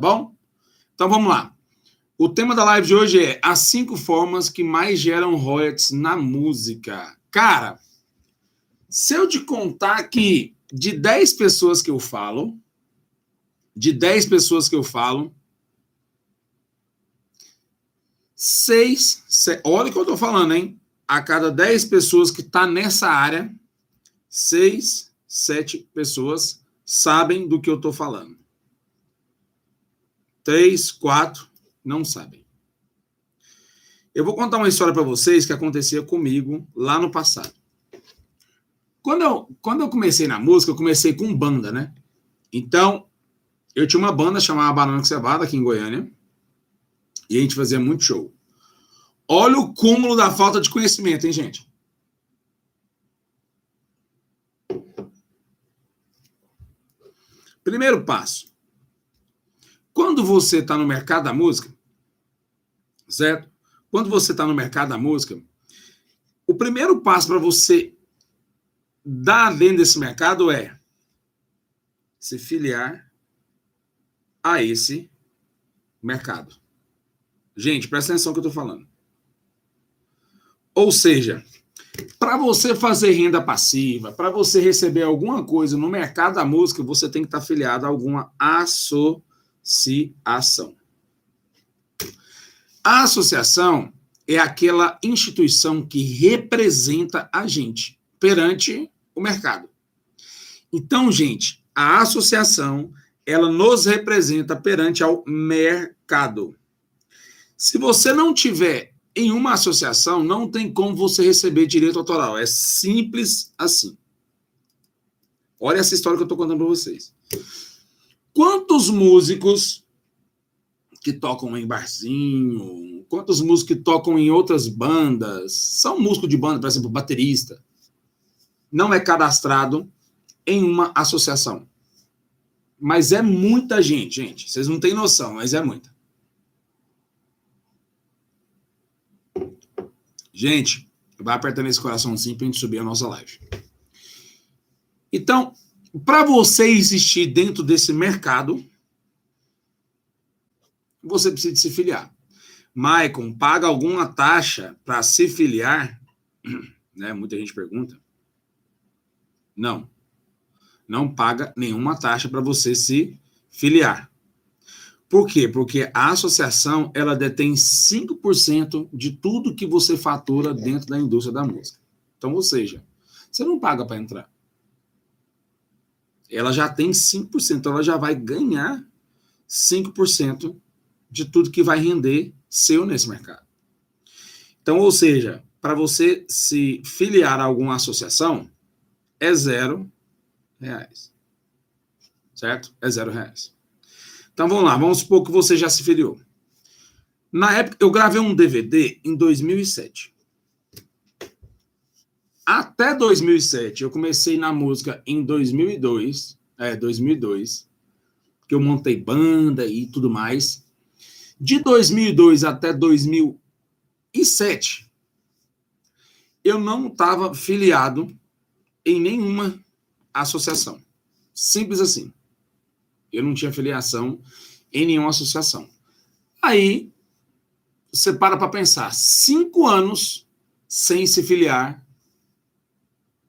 Bom? Então vamos lá. O tema da live de hoje é as cinco formas que mais geram royalties na música. Cara, se eu te contar que de 10 pessoas que eu falo, de 10 pessoas que eu falo, seis, olha o que eu tô falando, hein? A cada 10 pessoas que tá nessa área, seis, sete pessoas sabem do que eu tô falando. Três, quatro não sabem. Eu vou contar uma história para vocês que acontecia comigo lá no passado. Quando eu, quando eu comecei na música, eu comecei com banda, né? Então, eu tinha uma banda chamada Banana Cevada aqui em Goiânia. E a gente fazia muito show. Olha o cúmulo da falta de conhecimento, hein, gente? Primeiro passo. Quando você está no mercado da música, certo? Quando você está no mercado da música, o primeiro passo para você dar dentro desse mercado é se filiar a esse mercado. Gente, presta atenção no que eu estou falando. Ou seja, para você fazer renda passiva, para você receber alguma coisa no mercado da música, você tem que estar tá afiliado a alguma associação. A associação é aquela instituição que representa a gente perante o mercado. Então, gente, a associação ela nos representa perante ao mercado. Se você não tiver em uma associação, não tem como você receber direito autoral. É simples assim. Olha essa história que eu estou contando para vocês. Quantos músicos que tocam em barzinho, quantos músicos que tocam em outras bandas, são músicos de banda, por exemplo, baterista, não é cadastrado em uma associação. Mas é muita gente, gente. Vocês não têm noção, mas é muita. Gente, vai apertando esse coraçãozinho para a gente subir a nossa live. Então, para você existir dentro desse mercado, você precisa se filiar. Maicon, paga alguma taxa para se filiar? Né? Muita gente pergunta. Não. Não paga nenhuma taxa para você se filiar. Por quê? Porque a associação ela detém 5% de tudo que você fatura dentro da indústria da música. Então, ou seja, você não paga para entrar. Ela já tem 5%, ela já vai ganhar 5% de tudo que vai render seu nesse mercado. Então, ou seja, para você se filiar a alguma associação, é zero reais. Certo? É zero reais. Então vamos lá, vamos supor que você já se filiou. Na época, eu gravei um DVD em 2007. Até 2007, eu comecei na música em 2002, é, 2002, que eu montei banda e tudo mais. De 2002 até 2007, eu não estava filiado em nenhuma associação. Simples assim. Eu não tinha filiação em nenhuma associação. Aí, você para para pensar, cinco anos sem se filiar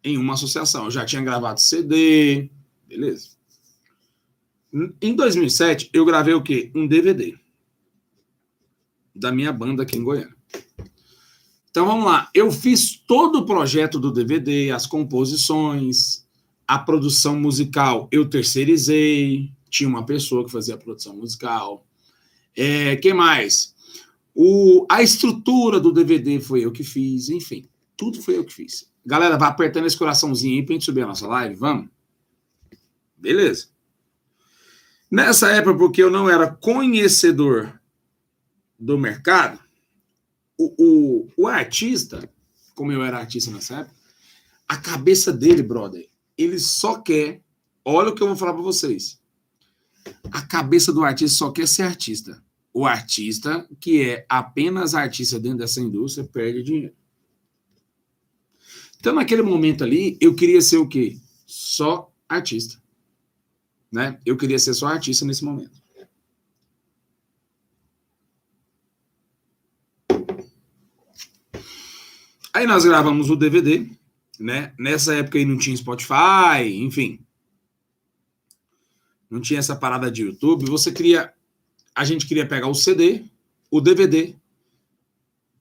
em uma associação. Eu já tinha gravado CD, beleza. Em 2007, eu gravei o quê? Um DVD da minha banda aqui em Goiânia. Então vamos lá. Eu fiz todo o projeto do DVD, as composições, a produção musical eu terceirizei, tinha uma pessoa que fazia a produção musical. É, que mais? O, a estrutura do DVD foi eu que fiz, enfim, tudo foi eu que fiz. Galera, vai apertando esse coraçãozinho aí pra gente subir a nossa live, vamos? Beleza. Nessa época, porque eu não era conhecedor do mercado, o, o, o artista, como eu era artista nessa época, a cabeça dele, brother, ele só quer. Olha o que eu vou falar para vocês. A cabeça do artista só quer ser artista. O artista, que é apenas artista dentro dessa indústria, perde dinheiro. Então, naquele momento ali, eu queria ser o quê? Só artista. Né? Eu queria ser só artista nesse momento. Aí nós gravamos o DVD, né? Nessa época aí não tinha Spotify, enfim. Não tinha essa parada de YouTube. Você queria. A gente queria pegar o CD, o DVD,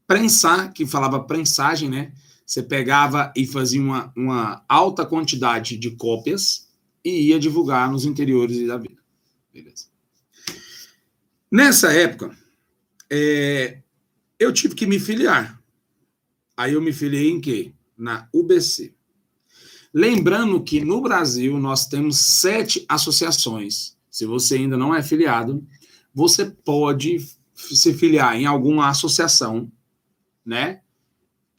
prensar, que falava prensagem, né? Você pegava e fazia uma, uma alta quantidade de cópias e ia divulgar nos interiores da vida. Beleza. Nessa época, é, eu tive que me filiar. Aí eu me filiei em quê? Na UBC. Lembrando que no Brasil nós temos sete associações. Se você ainda não é filiado, você pode se filiar em alguma associação, né?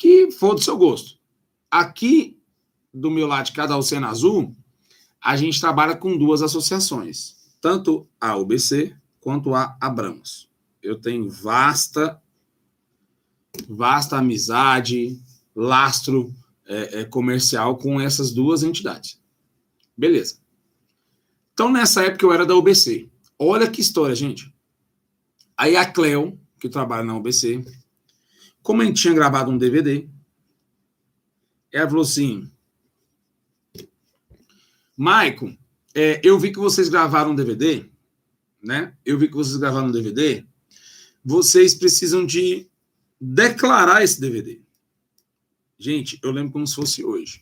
Que for do seu gosto. Aqui, do meu lado de cada Oceano Azul, a gente trabalha com duas associações, tanto a UBC quanto a Abramos. Eu tenho vasta, vasta amizade, lastro é, é, comercial com essas duas entidades. Beleza. Então, nessa época, eu era da UBC. Olha que história, gente. Aí a Cleo, que trabalha na UBC, como a gente tinha gravado um DVD, ela falou assim: Maicon, é, eu vi que vocês gravaram um DVD, né? Eu vi que vocês gravaram um DVD. Vocês precisam de declarar esse DVD. Gente, eu lembro como se fosse hoje.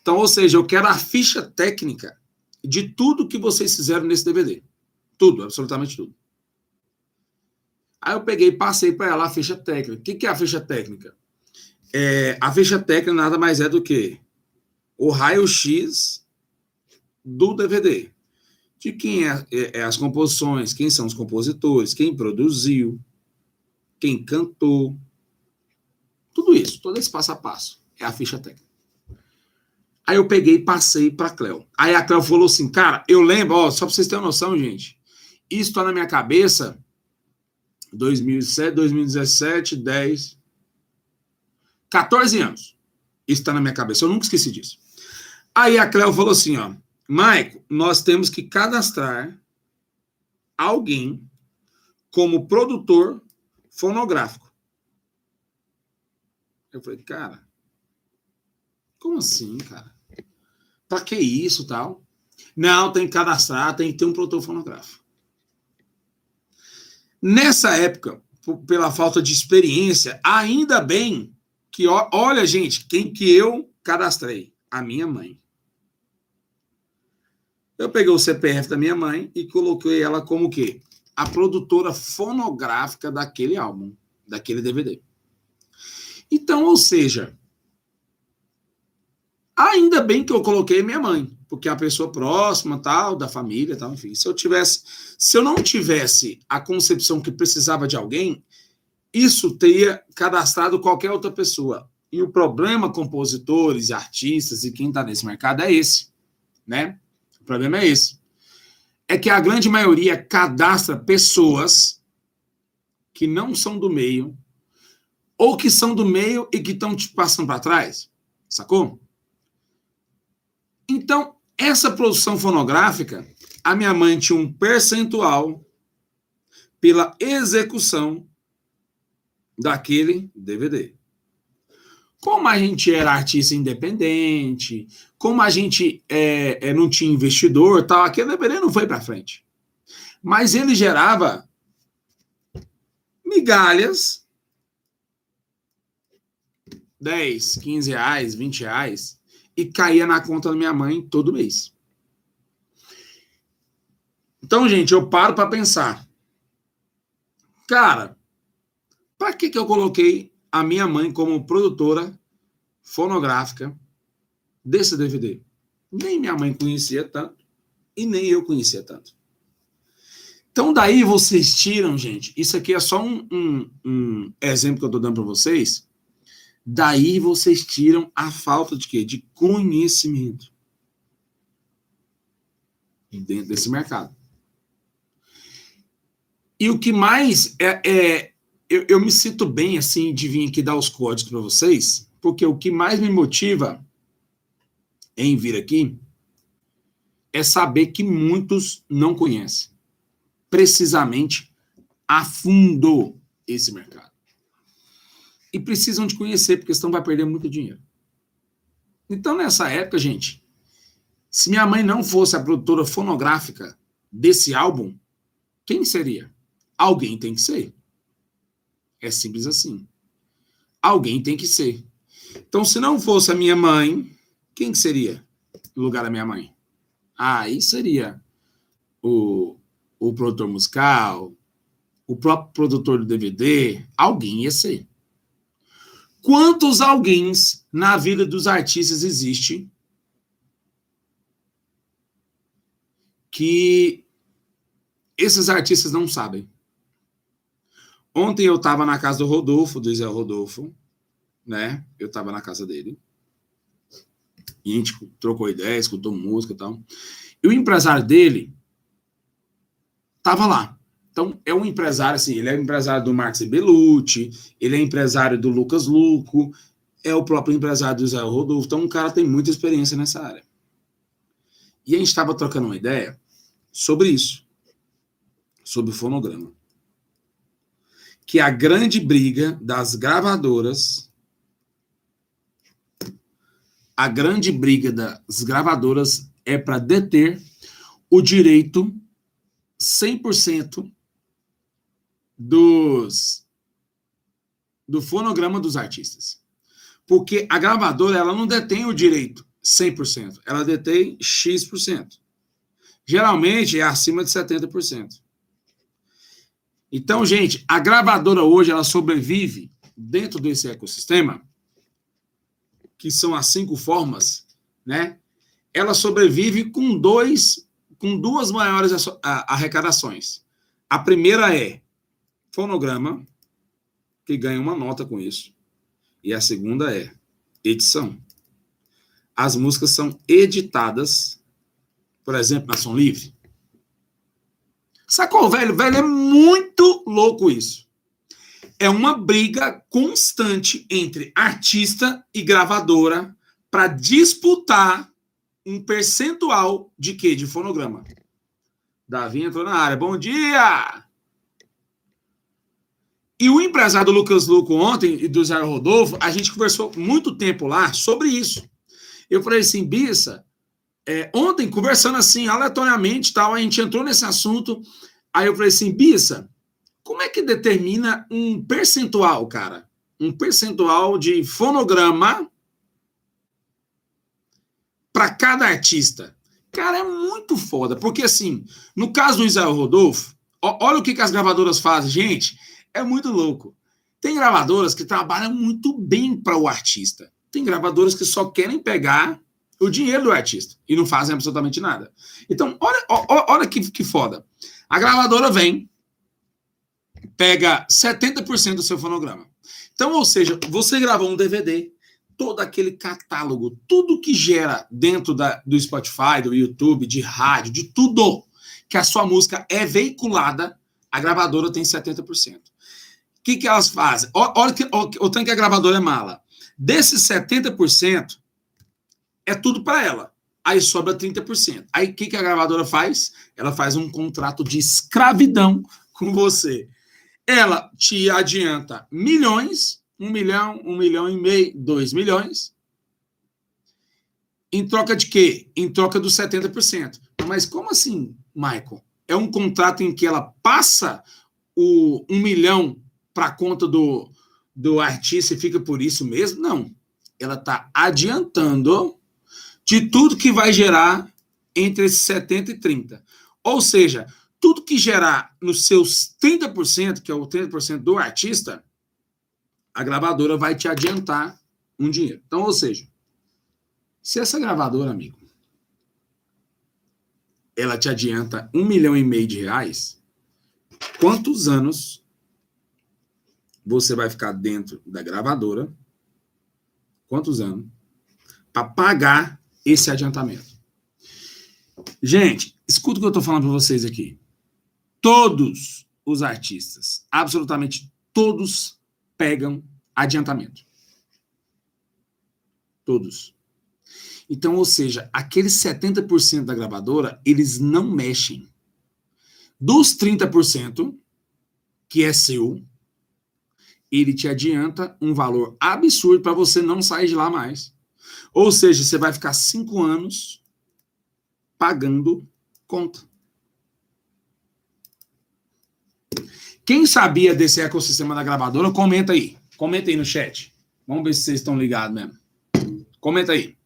Então, ou seja, eu quero a ficha técnica de tudo que vocês fizeram nesse DVD. Tudo, absolutamente tudo. Aí eu peguei passei para ela a ficha técnica. O que, que é a ficha técnica? É, a ficha técnica nada mais é do que o raio-x do DVD. De quem é, é, é, as composições, quem são os compositores, quem produziu, quem cantou, tudo isso, todo esse passo a passo. É a ficha técnica. Aí eu peguei e passei para a Cleo. Aí a Cleo falou assim, cara, eu lembro, ó, só para vocês terem noção, gente, isso está na minha cabeça 2007, 2017, 10, 14 anos. Isso está na minha cabeça, eu nunca esqueci disso. Aí a Cleo falou assim, ó, Maico, nós temos que cadastrar alguém como produtor fonográfico. Eu falei, cara, como assim, cara? Pra que isso tal? Não, tem que cadastrar, tem que ter um produtor fonográfico. Nessa época, pela falta de experiência, ainda bem que, olha, gente, quem que eu cadastrei? A minha mãe. Eu peguei o CPF da minha mãe e coloquei ela como quê? A produtora fonográfica daquele álbum, daquele DVD. Então, ou seja, ainda bem que eu coloquei minha mãe, porque é a pessoa próxima, tal, da família, tal, enfim. Se eu tivesse, se eu não tivesse a concepção que precisava de alguém, isso teria cadastrado qualquer outra pessoa. E o problema compositores artistas e quem está nesse mercado é esse, né? O problema é esse. É que a grande maioria cadastra pessoas que não são do meio, ou que são do meio e que estão te passando para trás. Sacou? Então, essa produção fonográfica, a minha mãe tinha um percentual pela execução daquele DVD. Como a gente era artista independente, como a gente é, é, não tinha investidor, tal, aquele DVD não foi para frente. Mas ele gerava migalhas 10, 15 reais, 20 reais, e caía na conta da minha mãe todo mês. Então, gente, eu paro para pensar. Cara, para que, que eu coloquei a minha mãe como produtora fonográfica desse DVD? Nem minha mãe conhecia tanto e nem eu conhecia tanto. Então, daí vocês tiram, gente. Isso aqui é só um, um, um exemplo que eu estou dando para vocês Daí vocês tiram a falta de quê? De conhecimento dentro desse mercado. E o que mais é, é eu, eu, me sinto bem assim de vir aqui dar os códigos para vocês, porque o que mais me motiva em vir aqui é saber que muitos não conhecem precisamente a fundo esse mercado. E precisam de conhecer, porque senão vai perder muito dinheiro. Então, nessa época, gente, se minha mãe não fosse a produtora fonográfica desse álbum, quem seria? Alguém tem que ser. É simples assim. Alguém tem que ser. Então, se não fosse a minha mãe, quem que seria no lugar da minha mãe? Aí seria o, o produtor musical, o próprio produtor do DVD, alguém ia ser. Quantos alguém na vida dos artistas existe que esses artistas não sabem? Ontem eu estava na casa do Rodolfo, do Zé Rodolfo, né? Eu estava na casa dele. E a gente trocou ideia, escutou música e tal. E o empresário dele estava lá. Então, é um empresário, assim, ele é empresário do Marcos Belucci, ele é empresário do Lucas Luco, é o próprio empresário do Zé Rodolfo. Então, um cara tem muita experiência nessa área. E a gente estava trocando uma ideia sobre isso, sobre o fonograma. Que a grande briga das gravadoras, a grande briga das gravadoras é para deter o direito 100% dos do fonograma dos artistas. Porque a gravadora ela não detém o direito 100%, ela detém X%. Geralmente é acima de 70%. Então, gente, a gravadora hoje ela sobrevive dentro desse ecossistema, que são as cinco formas, né? Ela sobrevive com dois, com duas maiores arrecadações. A primeira é fonograma, que ganha uma nota com isso. E a segunda é edição. As músicas são editadas, por exemplo, na Som Livre. Sacou, velho? Velho, é muito louco isso. É uma briga constante entre artista e gravadora para disputar um percentual de quê? De fonograma. Davi entrou na área. Bom dia! E o empresário do Lucas Luco ontem e do Zé Rodolfo, a gente conversou muito tempo lá sobre isso. Eu falei assim, Bissa, é, ontem, conversando assim, aleatoriamente, tal, a gente entrou nesse assunto. Aí eu falei assim, Bissa, como é que determina um percentual, cara? Um percentual de fonograma para cada artista. Cara, é muito foda, porque assim, no caso do Israel Rodolfo, olha o que, que as gravadoras fazem, gente é muito louco. Tem gravadoras que trabalham muito bem para o artista. Tem gravadoras que só querem pegar o dinheiro do artista e não fazem absolutamente nada. Então, olha, olha, que, que foda. A gravadora vem, pega 70% do seu fonograma. Então, ou seja, você gravou um DVD, todo aquele catálogo, tudo que gera dentro da, do Spotify, do YouTube, de rádio, de tudo que a sua música é veiculada, a gravadora tem 70% que, que elas fazem? Olha que, o tanque a gravadora é mala. Desses 70%, é tudo para ela. Aí sobra 30%. Aí o que, que a gravadora faz? Ela faz um contrato de escravidão com você. Ela te adianta milhões, um milhão, um milhão e meio, dois milhões. Em troca de quê? Em troca dos 70%. Mas como assim, Michael? É um contrato em que ela passa o um milhão para conta do, do artista e fica por isso mesmo? Não. Ela está adiantando de tudo que vai gerar entre esses 70 e 30. Ou seja, tudo que gerar nos seus 30%, que é o 30% do artista, a gravadora vai te adiantar um dinheiro. Então, ou seja, se essa gravadora, amigo, ela te adianta um milhão e meio de reais, quantos anos você vai ficar dentro da gravadora, quantos anos, para pagar esse adiantamento. Gente, escuta o que eu estou falando para vocês aqui. Todos os artistas, absolutamente todos, pegam adiantamento. Todos. Então, ou seja, aqueles 70% da gravadora, eles não mexem. Dos 30%, que é seu, ele te adianta um valor absurdo para você não sair de lá mais. Ou seja, você vai ficar cinco anos pagando conta. Quem sabia desse ecossistema da gravadora, comenta aí. Comenta aí no chat. Vamos ver se vocês estão ligados mesmo. Comenta aí.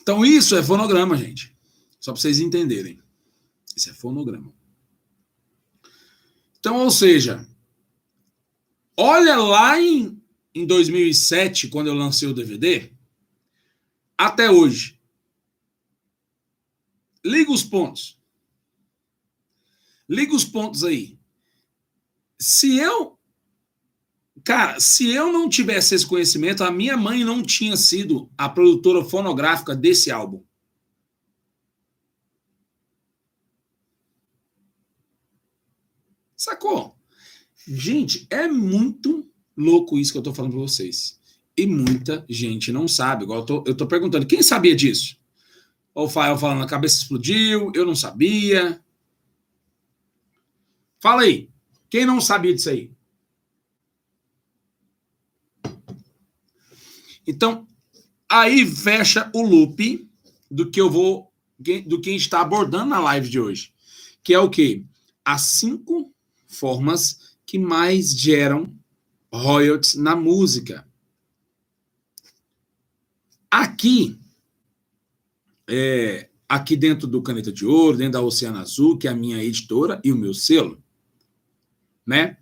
Então, isso é fonograma, gente. Só para vocês entenderem. Isso é fonograma. Então, ou seja, olha lá em, em 2007, quando eu lancei o DVD, até hoje. Liga os pontos. Liga os pontos aí. Se eu. Cara, se eu não tivesse esse conhecimento, a minha mãe não tinha sido a produtora fonográfica desse álbum. Sacou? Gente, é muito louco isso que eu tô falando para vocês. E muita gente não sabe. Igual eu tô, eu tô perguntando, quem sabia disso? O Fael falando, a cabeça explodiu, eu não sabia. Fala aí. Quem não sabia disso aí? Então, aí fecha o loop do que eu vou do que a gente está abordando na live de hoje, que é o quê? As cinco formas que mais geram royalties na música. Aqui, é, aqui dentro do Caneta de Ouro, dentro da Oceano Azul, que é a minha editora e o meu selo, né?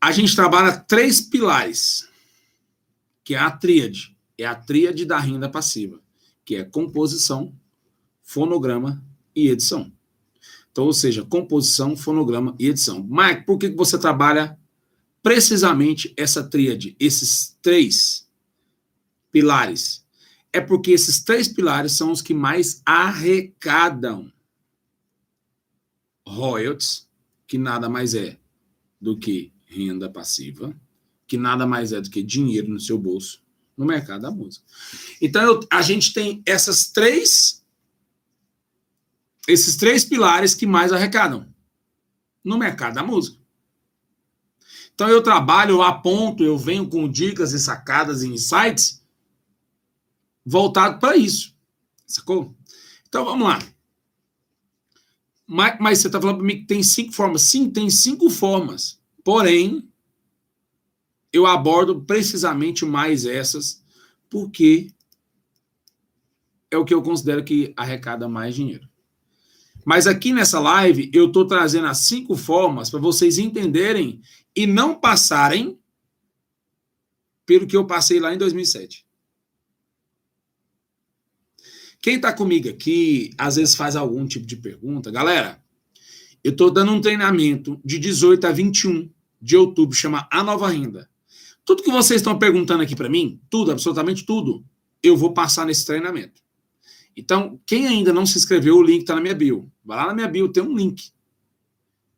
A gente trabalha três pilares, que é a tríade. É a tríade da renda passiva, que é composição, fonograma e edição. Então, ou seja, composição, fonograma e edição. Mike, por que você trabalha precisamente essa tríade, esses três pilares? É porque esses três pilares são os que mais arrecadam royalties, que nada mais é do que renda passiva, que nada mais é do que dinheiro no seu bolso no mercado da música. Então, eu, a gente tem essas três esses três pilares que mais arrecadam no mercado da música. Então eu trabalho, eu aponto, eu venho com dicas e sacadas e insights voltado para isso. Sacou? Então vamos lá. Mas, mas você está falando para mim que tem cinco formas. Sim, tem cinco formas. Porém, eu abordo precisamente mais essas, porque é o que eu considero que arrecada mais dinheiro. Mas aqui nessa live eu estou trazendo as cinco formas para vocês entenderem e não passarem pelo que eu passei lá em 2007. Quem está comigo aqui, às vezes faz algum tipo de pergunta. Galera, eu estou dando um treinamento de 18 a 21 de outubro, chama A Nova Renda. Tudo que vocês estão perguntando aqui para mim, tudo, absolutamente tudo, eu vou passar nesse treinamento. Então, quem ainda não se inscreveu, o link está na minha bio. Vai lá na minha bio, tem um link.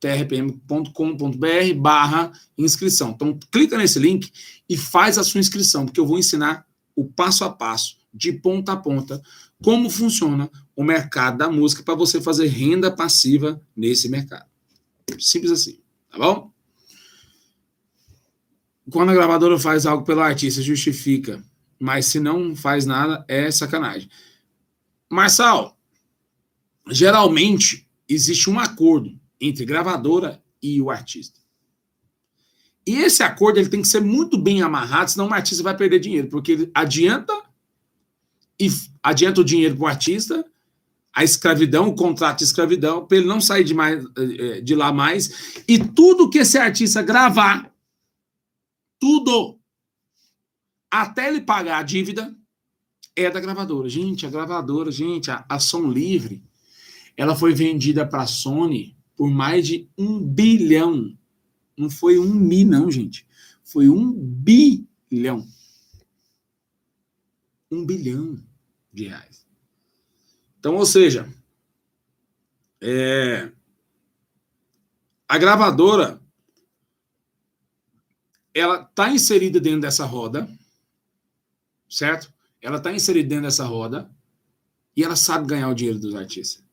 trpm.com.br barra inscrição. Então, clica nesse link e faz a sua inscrição, porque eu vou ensinar o passo a passo, de ponta a ponta, como funciona o mercado da música para você fazer renda passiva nesse mercado. Simples assim, tá bom? Quando a gravadora faz algo pelo artista, justifica. Mas se não faz nada, é sacanagem. Marçal, geralmente existe um acordo entre gravadora e o artista. E esse acordo ele tem que ser muito bem amarrado, senão o artista vai perder dinheiro, porque ele adianta e adianta o dinheiro para o artista, a escravidão, o contrato de escravidão, para ele não sair de, mais, eh, de lá mais. E tudo que esse artista gravar, tudo, até ele pagar a dívida, é da gravadora. Gente, a gravadora, gente, a, a Som Livre, ela foi vendida para a Sony por mais de um bilhão. Não foi um mi, não, gente. Foi um bilhão. Um bilhão de reais. Então, ou seja, é, a gravadora ela está inserida dentro dessa roda, certo? Ela está inserida dentro dessa roda, E ela sabe ganhar o dinheiro dos artistas.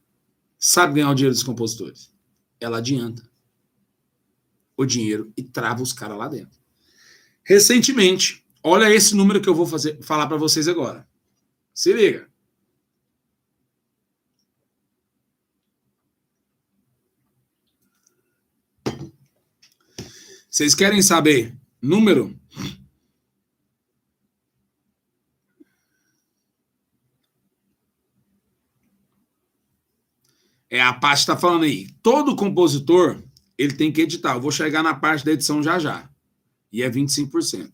Sabe ganhar o dinheiro dos compositores. Ela adianta o dinheiro e trava os caras lá dentro. Recentemente, olha esse número que eu vou fazer, falar para vocês agora. Se liga. Vocês querem saber número? É a parte está falando aí. Todo compositor ele tem que editar. Eu vou chegar na parte da edição já já. E é 25%.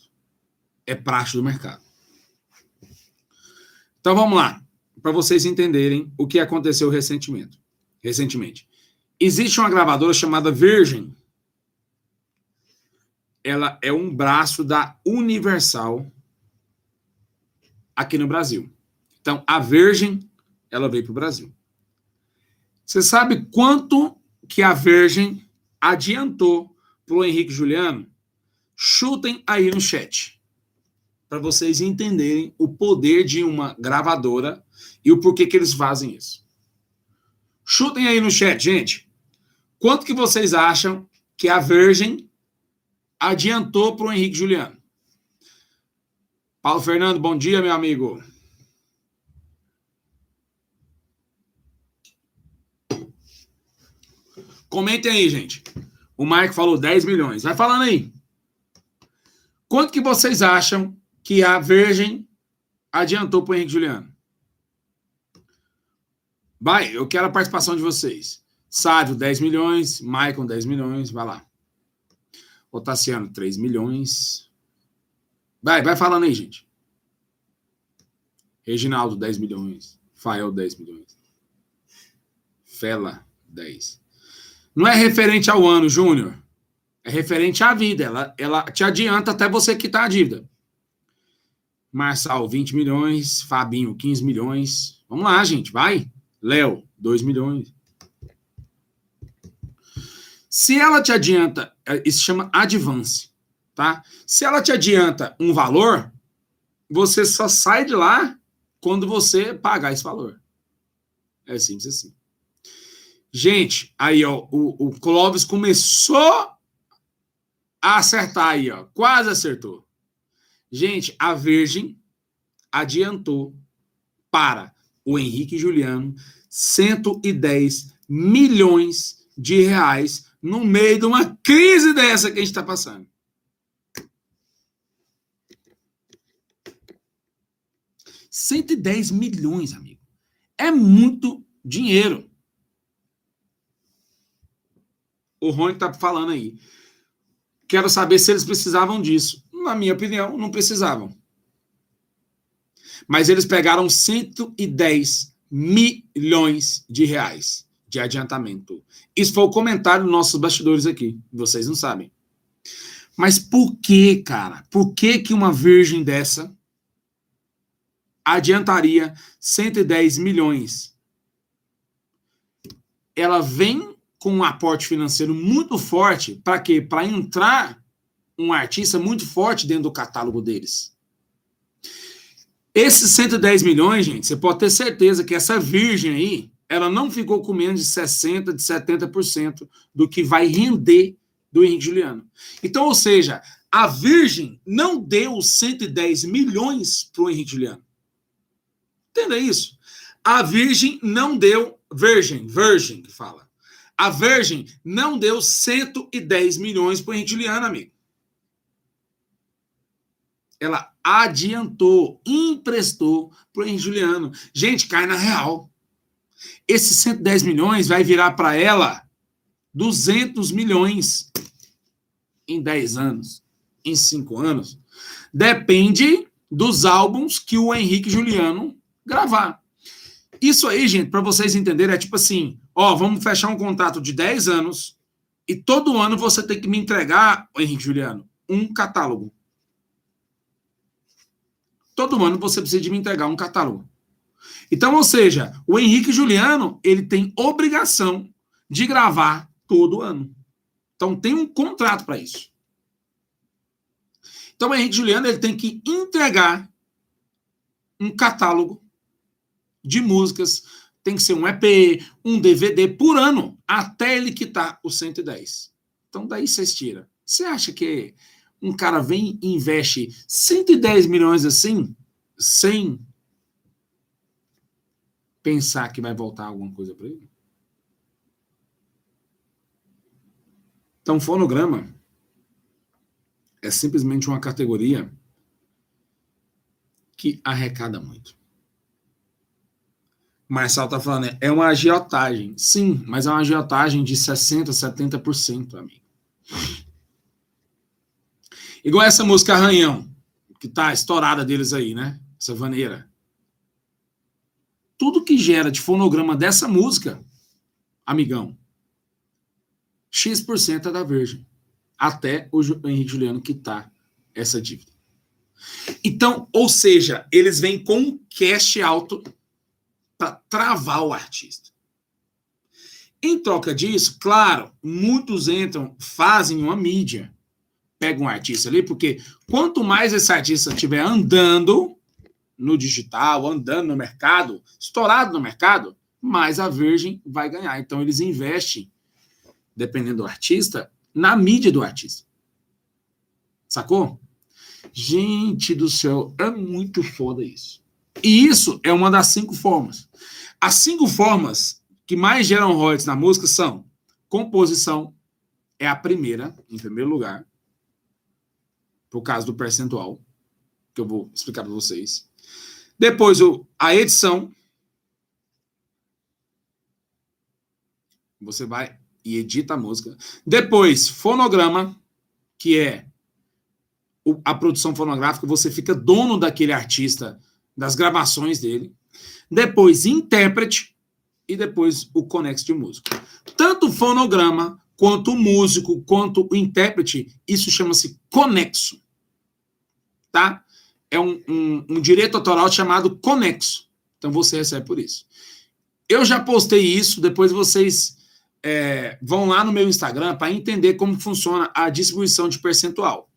É praxe do mercado. Então vamos lá, para vocês entenderem o que aconteceu recentemente. Recentemente. Existe uma gravadora chamada Virgin ela é um braço da Universal aqui no Brasil. Então, a Virgin, ela veio para o Brasil. Você sabe quanto que a Virgin adiantou para o Henrique Juliano? Chutem aí no chat, para vocês entenderem o poder de uma gravadora e o porquê que eles fazem isso. Chutem aí no chat, gente. Quanto que vocês acham que a Virgin adiantou para o Henrique Juliano. Paulo Fernando, bom dia, meu amigo. Comentem aí, gente. O Mike falou 10 milhões. Vai falando aí. Quanto que vocês acham que a Virgem adiantou para o Henrique Juliano? Vai, eu quero a participação de vocês. Sávio, 10 milhões. Maicon, 10 milhões. Vai lá. Otaciano, 3 milhões. Vai, vai falando aí, gente. Reginaldo, 10 milhões. Fael, 10 milhões. Fela, 10. Não é referente ao ano, Júnior. É referente à vida. Ela, ela te adianta até você quitar a dívida. Marçal, 20 milhões. Fabinho, 15 milhões. Vamos lá, gente, vai. Léo, 2 milhões. Se ela te adianta, é, isso chama advance, tá? Se ela te adianta um valor, você só sai de lá quando você pagar esse valor. É simples assim. Gente, aí, ó, o, o Clóvis começou a acertar aí, ó. Quase acertou. Gente, a Virgem adiantou para o Henrique Juliano 110 milhões de reais no meio de uma crise dessa que a gente está passando. Cento e dez milhões, amigo. É muito dinheiro. O Rony está falando aí. Quero saber se eles precisavam disso. Na minha opinião, não precisavam. Mas eles pegaram 110 milhões de reais de adiantamento. Isso foi o comentário dos nossos bastidores aqui. Vocês não sabem. Mas por que, cara? Por que, que uma virgem dessa adiantaria 110 milhões? Ela vem com um aporte financeiro muito forte para quê? Para entrar um artista muito forte dentro do catálogo deles. Esses 110 milhões, gente, você pode ter certeza que essa virgem aí, ela não ficou com menos de 60%, de 70% do que vai render do Henrique Juliano. Então, ou seja, a Virgem não deu 110 milhões para o Henrique Juliano. Entenda isso. A Virgem não deu. Virgem, Virgem que fala. A Virgem não deu 110 milhões para o Henrique Juliano, amigo. Ela adiantou, emprestou para o Juliano. Gente, cai na real. Esses 110 milhões vai virar para ela 200 milhões em 10 anos, em 5 anos. Depende dos álbuns que o Henrique Juliano gravar. Isso aí, gente, para vocês entenderem, é tipo assim: ó, vamos fechar um contrato de 10 anos e todo ano você tem que me entregar, Henrique Juliano, um catálogo. Todo ano você precisa de me entregar um catálogo. Então, ou seja, o Henrique Juliano, ele tem obrigação de gravar todo ano. Então, tem um contrato para isso. Então, o Henrique Juliano, ele tem que entregar um catálogo de músicas, tem que ser um EP, um DVD por ano, até ele quitar os 110. Então daí você tira. Você acha que um cara vem e investe 110 milhões assim, sem pensar que vai voltar alguma coisa para ele? Então, fonograma é simplesmente uma categoria que arrecada muito. Marçal está falando, é uma agiotagem. Sim, mas é uma agiotagem de 60%, 70%, amigo. Igual essa música Arranhão, que tá estourada deles aí, né? Essa vaneira. Tudo que gera de fonograma dessa música, amigão, X% é da Virgem. Até o Henrique Juliano quitar essa dívida. Então, ou seja, eles vêm com um cash alto para travar o artista. Em troca disso, claro, muitos entram, fazem uma mídia, pegam um artista ali, porque quanto mais esse artista estiver andando no digital, andando no mercado, estourado no mercado, mais a Virgin vai ganhar. Então, eles investem, dependendo do artista, na mídia do artista. Sacou? Gente do céu, é muito foda isso. E isso é uma das cinco formas. As cinco formas que mais geram royalties na música são composição, é a primeira, em primeiro lugar, por causa do percentual, que eu vou explicar para vocês. Depois, a edição. Você vai e edita a música. Depois, fonograma, que é a produção fonográfica, você fica dono daquele artista, das gravações dele. Depois, intérprete e depois o conexo de músico. Tanto o fonograma, quanto o músico, quanto o intérprete, isso chama-se conexo. Tá? É um, um, um direito autoral chamado conexo. Então você recebe por isso. Eu já postei isso, depois vocês é, vão lá no meu Instagram para entender como funciona a distribuição de percentual.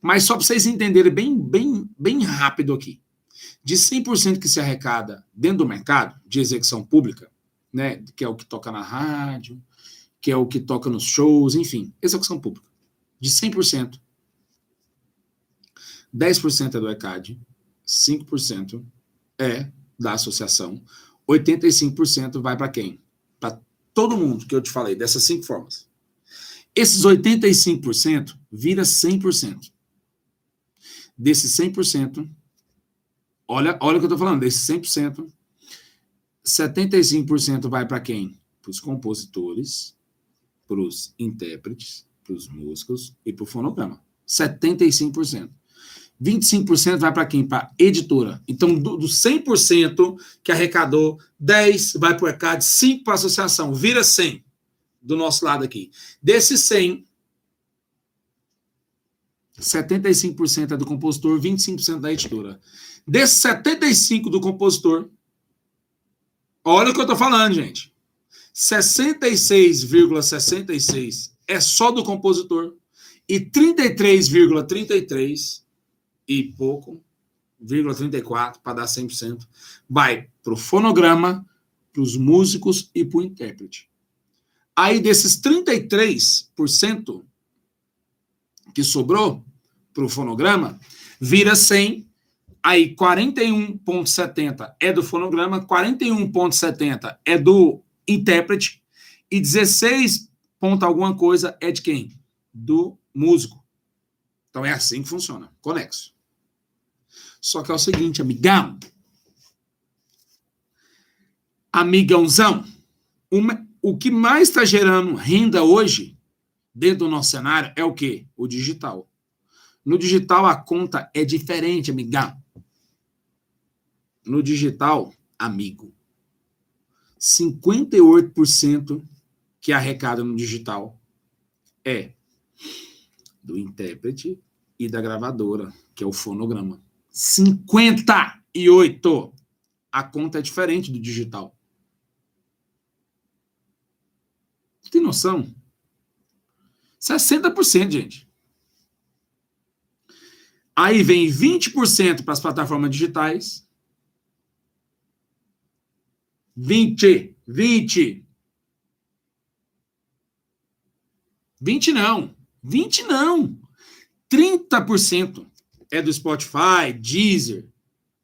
Mas só para vocês entenderem bem, bem, bem rápido aqui. De 100% que se arrecada dentro do mercado de execução pública, né, que é o que toca na rádio, que é o que toca nos shows, enfim, execução pública. De 100%, 10% é do ECAD, 5% é da associação, 85% vai para quem? Para todo mundo que eu te falei, dessas cinco formas. Esses 85% vira 100%. Desses 100%, olha, olha o que eu estou falando, desses 100%, 75% vai para quem? Para os compositores, para os intérpretes, para os músicos e para o fonograma. 75%. 25% vai para quem? Para editora. Então, do, do 100% que arrecadou, 10 vai para o ECAD, 5 para a associação. Vira 100 do nosso lado aqui. Desses 100, 75% é do compositor, 25% da editora. Desses 75% do compositor, olha o que eu estou falando, gente. 66,66 ,66 é só do compositor e 33,33 e pouco, 34 para dar 100%, vai para o fonograma, para os músicos e para o intérprete. Aí desses 33% que sobrou para o fonograma, vira 100, aí 41,70 é do fonograma, 41,70 é do intérprete e 16 ponto alguma coisa é de quem? Do músico. Então é assim que funciona, conexo. Só que é o seguinte, amigão. Amigãozão, uma, o que mais está gerando renda hoje, dentro do nosso cenário, é o quê? O digital. No digital, a conta é diferente, amigão. No digital, amigo, 58% que arrecada no digital é do intérprete e da gravadora, que é o fonograma. 58. A conta é diferente do digital. Tem noção? 60%, gente. Aí vem 20% para as plataformas digitais. 20. 20. 20 não. 20 não. 30% é do Spotify, Deezer.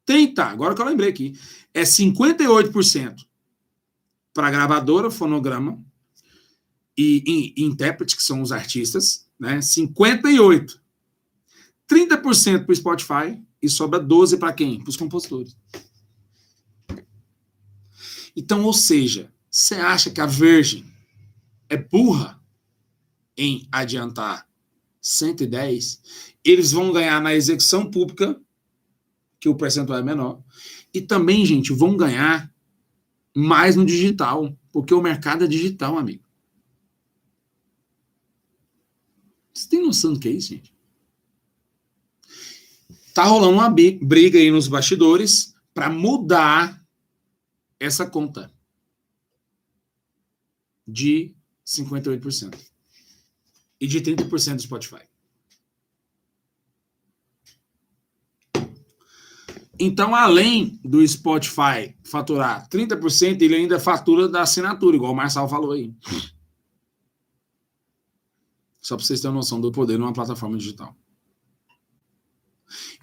30, agora que eu lembrei aqui. É 58% para gravadora, fonograma e, e, e intérprete, que são os artistas, né? 58. 30% para o Spotify e sobra 12 para quem? Para os compositores. Então, ou seja, você acha que a Virgin é burra em adiantar 110? Eles vão ganhar na execução pública, que o percentual é menor, e também, gente, vão ganhar mais no digital, porque o mercado é digital, amigo. Você tem noção do que é isso, gente? Tá rolando uma briga aí nos bastidores para mudar essa conta de 58% e de 30% do Spotify. Então, além do Spotify faturar 30%, ele ainda fatura da assinatura, igual o Marçal falou aí. Só para vocês terem noção do poder numa plataforma digital.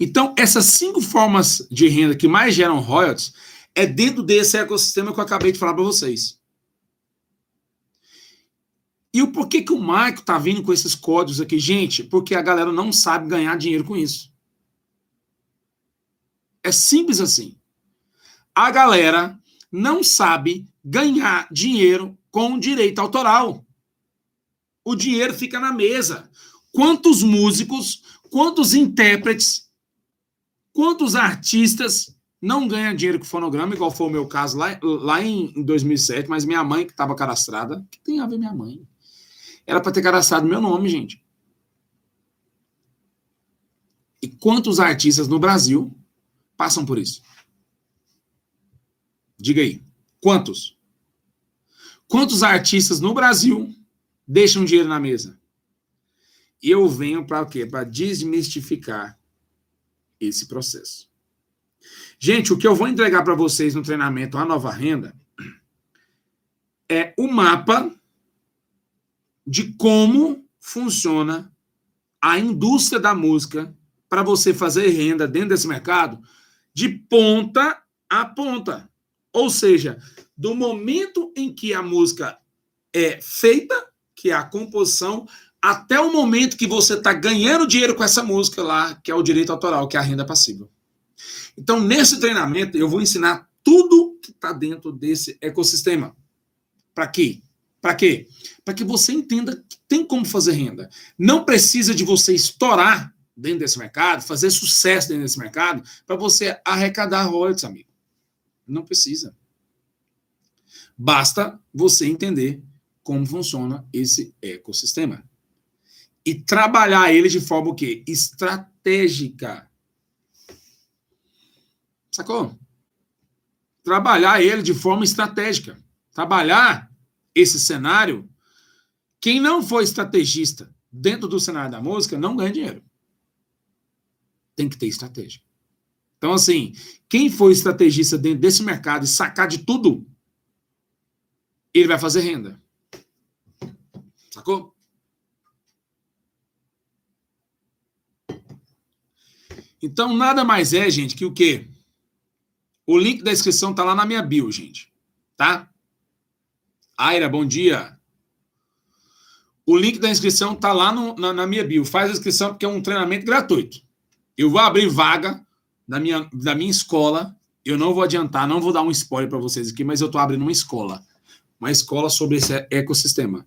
Então, essas cinco formas de renda que mais geram royalties é dentro desse ecossistema que eu acabei de falar para vocês. E o porquê que o Marco está vindo com esses códigos aqui? Gente, porque a galera não sabe ganhar dinheiro com isso. É simples assim. A galera não sabe ganhar dinheiro com direito autoral. O dinheiro fica na mesa. Quantos músicos, quantos intérpretes Quantos artistas não ganham dinheiro com fonograma, igual foi o meu caso lá, lá em 2007, mas minha mãe, que estava cadastrada, que tem a ver minha mãe? Era para ter cadastrado meu nome, gente. E quantos artistas no Brasil passam por isso? Diga aí. Quantos? Quantos artistas no Brasil deixam dinheiro na mesa? E eu venho para o quê? Para desmistificar esse processo. Gente, o que eu vou entregar para vocês no treinamento A Nova Renda é o mapa de como funciona a indústria da música para você fazer renda dentro desse mercado de ponta a ponta. Ou seja, do momento em que a música é feita, que é a composição, até o momento que você está ganhando dinheiro com essa música lá, que é o direito autoral, que é a renda passiva. Então, nesse treinamento, eu vou ensinar tudo que está dentro desse ecossistema. Para quê? Para quê? Para que você entenda que tem como fazer renda. Não precisa de você estourar dentro desse mercado, fazer sucesso dentro desse mercado, para você arrecadar royalties, amigo. Não precisa. Basta você entender como funciona esse ecossistema e trabalhar ele de forma o quê? Estratégica. Sacou? Trabalhar ele de forma estratégica. Trabalhar esse cenário. Quem não for estrategista dentro do cenário da música não ganha dinheiro. Tem que ter estratégia. Então, assim, quem for estrategista dentro desse mercado e sacar de tudo, ele vai fazer renda. Sacou? Então, nada mais é, gente, que o quê? O link da inscrição tá lá na minha bio, gente. Tá? Aira, bom dia. O link da inscrição tá lá no, na, na, minha bio. Faz a inscrição porque é um treinamento gratuito. Eu vou abrir vaga da minha, da minha escola. Eu não vou adiantar, não vou dar um spoiler para vocês aqui, mas eu tô abrindo uma escola. Uma escola sobre esse ecossistema.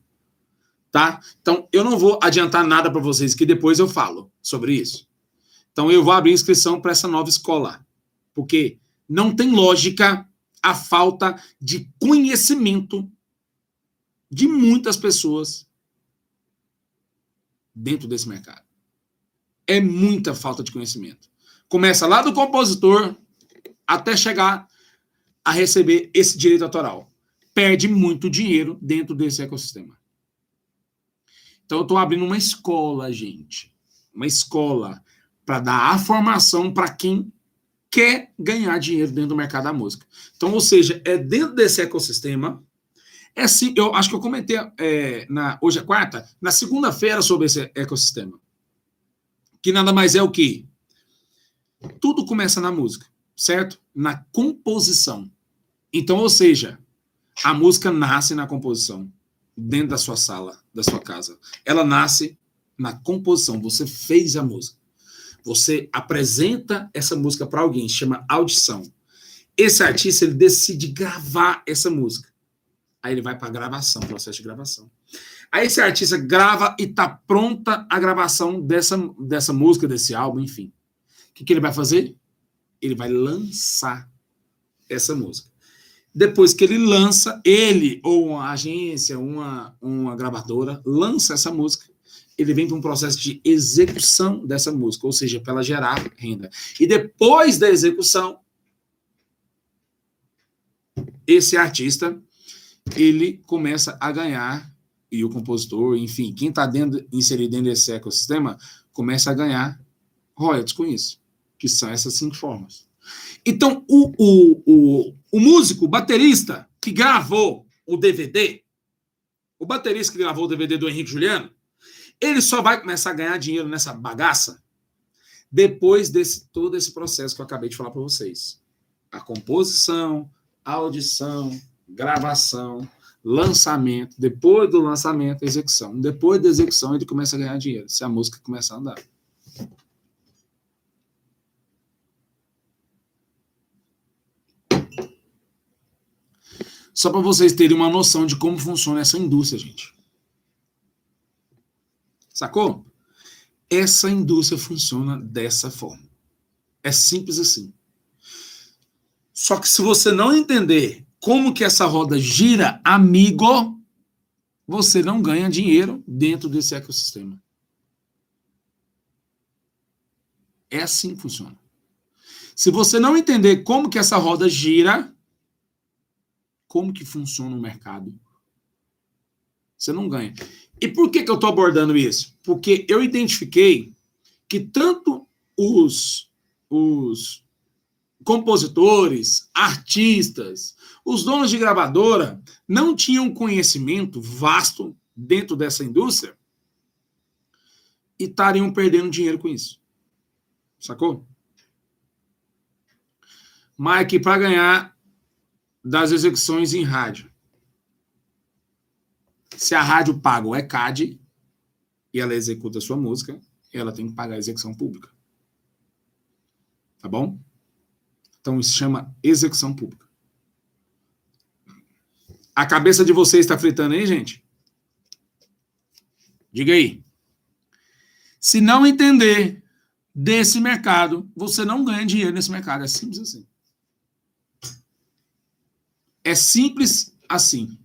Tá? Então, eu não vou adiantar nada para vocês que depois eu falo sobre isso. Então eu vou abrir inscrição para essa nova escola. Porque não tem lógica a falta de conhecimento de muitas pessoas dentro desse mercado. É muita falta de conhecimento. Começa lá do compositor até chegar a receber esse direito autoral. Perde muito dinheiro dentro desse ecossistema. Então, eu estou abrindo uma escola, gente. Uma escola para dar a formação para quem quer ganhar dinheiro dentro do mercado da música. Então, ou seja, é dentro desse ecossistema. É assim, eu acho que eu comentei é, na, hoje é quarta, na segunda-feira sobre esse ecossistema. Que nada mais é o que? Tudo começa na música, certo? Na composição. Então, ou seja, a música nasce na composição, dentro da sua sala, da sua casa. Ela nasce na composição. Você fez a música. Você apresenta essa música para alguém, chama audição. Esse artista ele decide gravar essa música. Aí ele vai para gravação, processo de gravação. Aí esse artista grava e tá pronta a gravação dessa, dessa música, desse álbum, enfim. O que, que ele vai fazer? Ele vai lançar essa música. Depois que ele lança, ele ou uma agência, uma, uma gravadora, lança essa música, ele vem para um processo de execução dessa música, ou seja, para ela gerar renda. E depois da execução, esse artista ele começa a ganhar e o compositor, enfim, quem está inserido dentro desse ecossistema começa a ganhar royalties com isso, que são essas cinco formas. Então, o, o, o, o músico, o baterista que gravou o DVD, o baterista que gravou o DVD do Henrique Juliano, ele só vai começar a ganhar dinheiro nessa bagaça depois desse todo esse processo que eu acabei de falar para vocês. A composição, audição, gravação, lançamento, depois do lançamento, execução. Depois da execução, ele começa a ganhar dinheiro, se a música começar a andar. Só para vocês terem uma noção de como funciona essa indústria, gente. Sacou? Essa indústria funciona dessa forma. É simples assim. Só que se você não entender como que essa roda gira, amigo, você não ganha dinheiro dentro desse ecossistema. É assim que funciona. Se você não entender como que essa roda gira, como que funciona o mercado, você não ganha. E por que, que eu estou abordando isso? Porque eu identifiquei que tanto os, os compositores, artistas, os donos de gravadora não tinham conhecimento vasto dentro dessa indústria e estariam perdendo dinheiro com isso. Sacou? Mike, para ganhar das execuções em rádio, se a rádio paga o ECAD e ela executa a sua música, ela tem que pagar a execução pública. Tá bom? Então isso chama execução pública. A cabeça de vocês está fritando aí, gente? Diga aí. Se não entender desse mercado, você não ganha dinheiro nesse mercado. É simples assim. É simples assim.